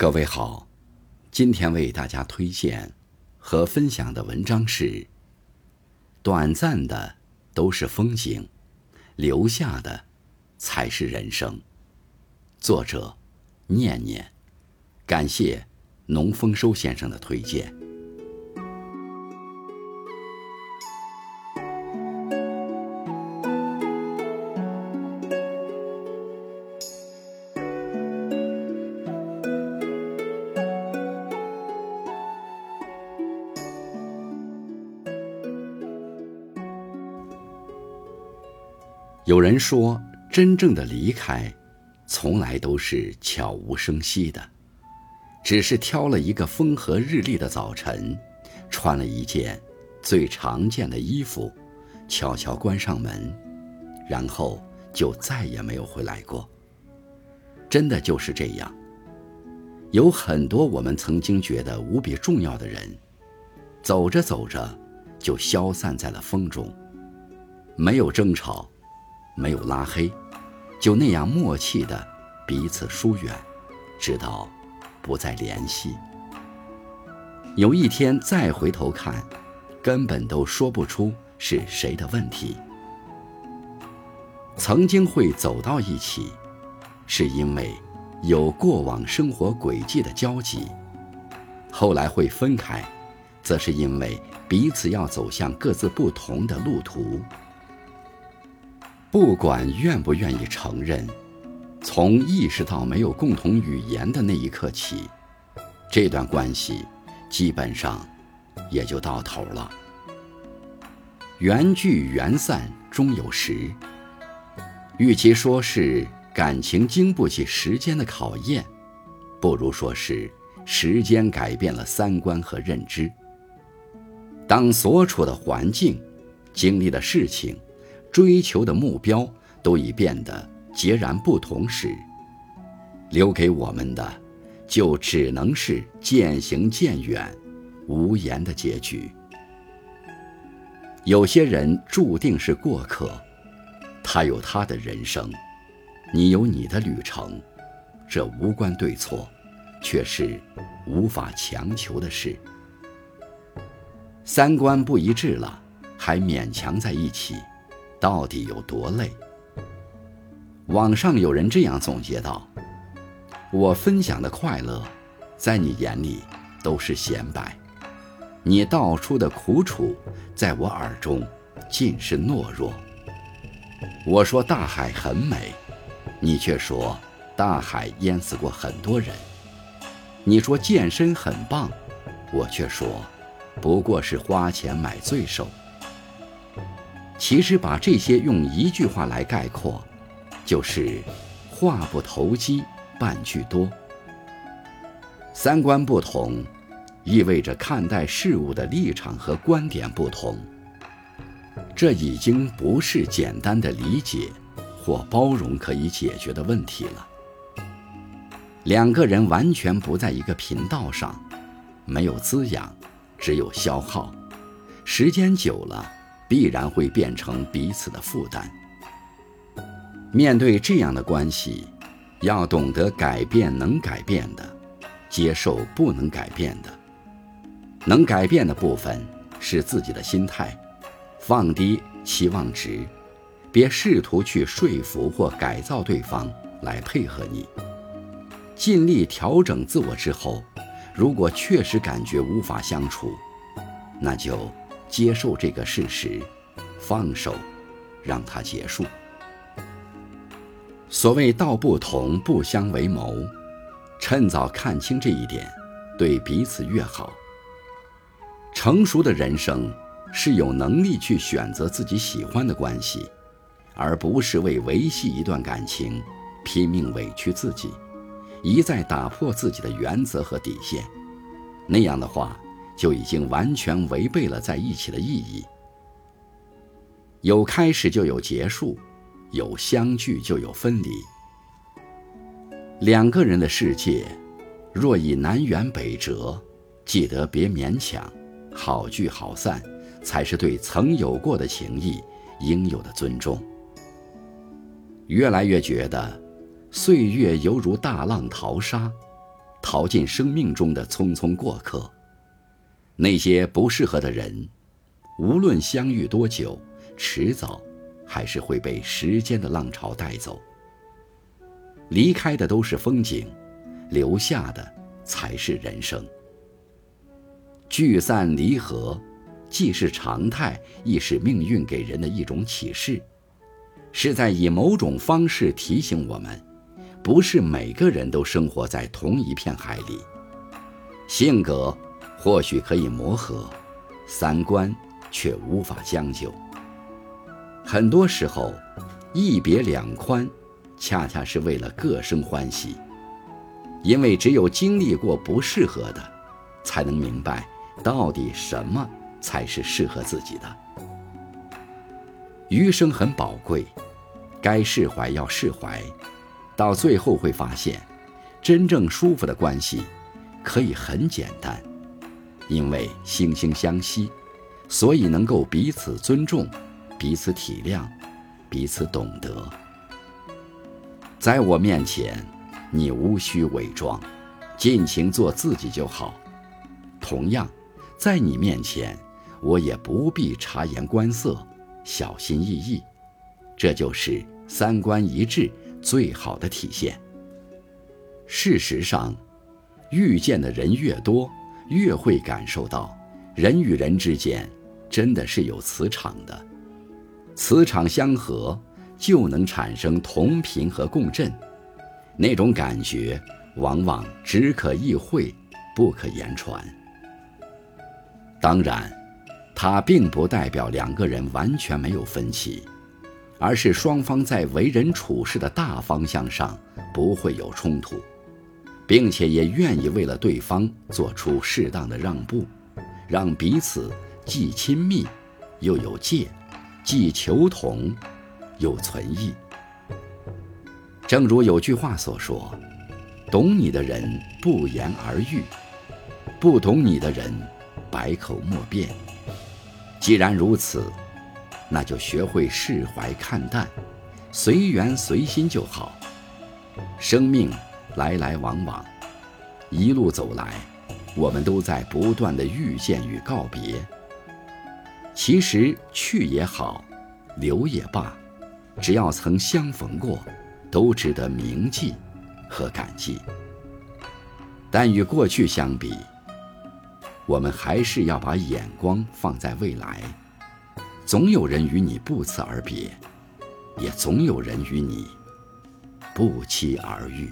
各位好，今天为大家推荐和分享的文章是：短暂的都是风景，留下的才是人生。作者：念念，感谢农丰收先生的推荐。有人说，真正的离开，从来都是悄无声息的，只是挑了一个风和日丽的早晨，穿了一件最常见的衣服，悄悄关上门，然后就再也没有回来过。真的就是这样。有很多我们曾经觉得无比重要的人，走着走着，就消散在了风中，没有争吵。没有拉黑，就那样默契的彼此疏远，直到不再联系。有一天再回头看，根本都说不出是谁的问题。曾经会走到一起，是因为有过往生活轨迹的交集；后来会分开，则是因为彼此要走向各自不同的路途。不管愿不愿意承认，从意识到没有共同语言的那一刻起，这段关系基本上也就到头了。缘聚缘散终有时，与其说是感情经不起时间的考验，不如说是时间改变了三观和认知。当所处的环境、经历的事情。追求的目标都已变得截然不同时，留给我们的，就只能是渐行渐远、无言的结局。有些人注定是过客，他有他的人生，你有你的旅程，这无关对错，却是无法强求的事。三观不一致了，还勉强在一起。到底有多累？网上有人这样总结道：“我分享的快乐，在你眼里都是显摆；你道出的苦楚，在我耳中尽是懦弱。我说大海很美，你却说大海淹死过很多人；你说健身很棒，我却说不过是花钱买罪受。”其实把这些用一句话来概括，就是“话不投机半句多”。三观不同，意味着看待事物的立场和观点不同。这已经不是简单的理解或包容可以解决的问题了。两个人完全不在一个频道上，没有滋养，只有消耗。时间久了。必然会变成彼此的负担。面对这样的关系，要懂得改变能改变的，接受不能改变的。能改变的部分是自己的心态，放低期望值，别试图去说服或改造对方来配合你。尽力调整自我之后，如果确实感觉无法相处，那就。接受这个事实，放手，让它结束。所谓道不同不相为谋，趁早看清这一点，对彼此越好。成熟的人生是有能力去选择自己喜欢的关系，而不是为维系一段感情拼命委屈自己，一再打破自己的原则和底线。那样的话。就已经完全违背了在一起的意义。有开始就有结束，有相聚就有分离。两个人的世界，若已南辕北辙，记得别勉强，好聚好散，才是对曾有过的情谊应有的尊重。越来越觉得，岁月犹如大浪淘沙，淘尽生命中的匆匆过客。那些不适合的人，无论相遇多久，迟早还是会被时间的浪潮带走。离开的都是风景，留下的才是人生。聚散离合，既是常态，亦是命运给人的一种启示，是在以某种方式提醒我们。不是每个人都生活在同一片海里，性格或许可以磨合，三观却无法将就。很多时候，一别两宽，恰恰是为了各生欢喜。因为只有经历过不适合的，才能明白到底什么才是适合自己的。余生很宝贵，该释怀要释怀。到最后会发现，真正舒服的关系可以很简单，因为惺惺相惜，所以能够彼此尊重、彼此体谅、彼此懂得。在我面前，你无需伪装，尽情做自己就好；同样，在你面前，我也不必察言观色、小心翼翼。这就是三观一致。最好的体现。事实上，遇见的人越多，越会感受到，人与人之间真的是有磁场的，磁场相合，就能产生同频和共振，那种感觉往往只可意会，不可言传。当然，它并不代表两个人完全没有分歧。而是双方在为人处事的大方向上不会有冲突，并且也愿意为了对方做出适当的让步，让彼此既亲密又有界，既求同又存异。正如有句话所说：“懂你的人不言而喻，不懂你的人百口莫辩。”既然如此。那就学会释怀看淡，随缘随心就好。生命来来往往，一路走来，我们都在不断的遇见与告别。其实去也好，留也罢，只要曾相逢过，都值得铭记和感激。但与过去相比，我们还是要把眼光放在未来。总有人与你不辞而别，也总有人与你不期而遇。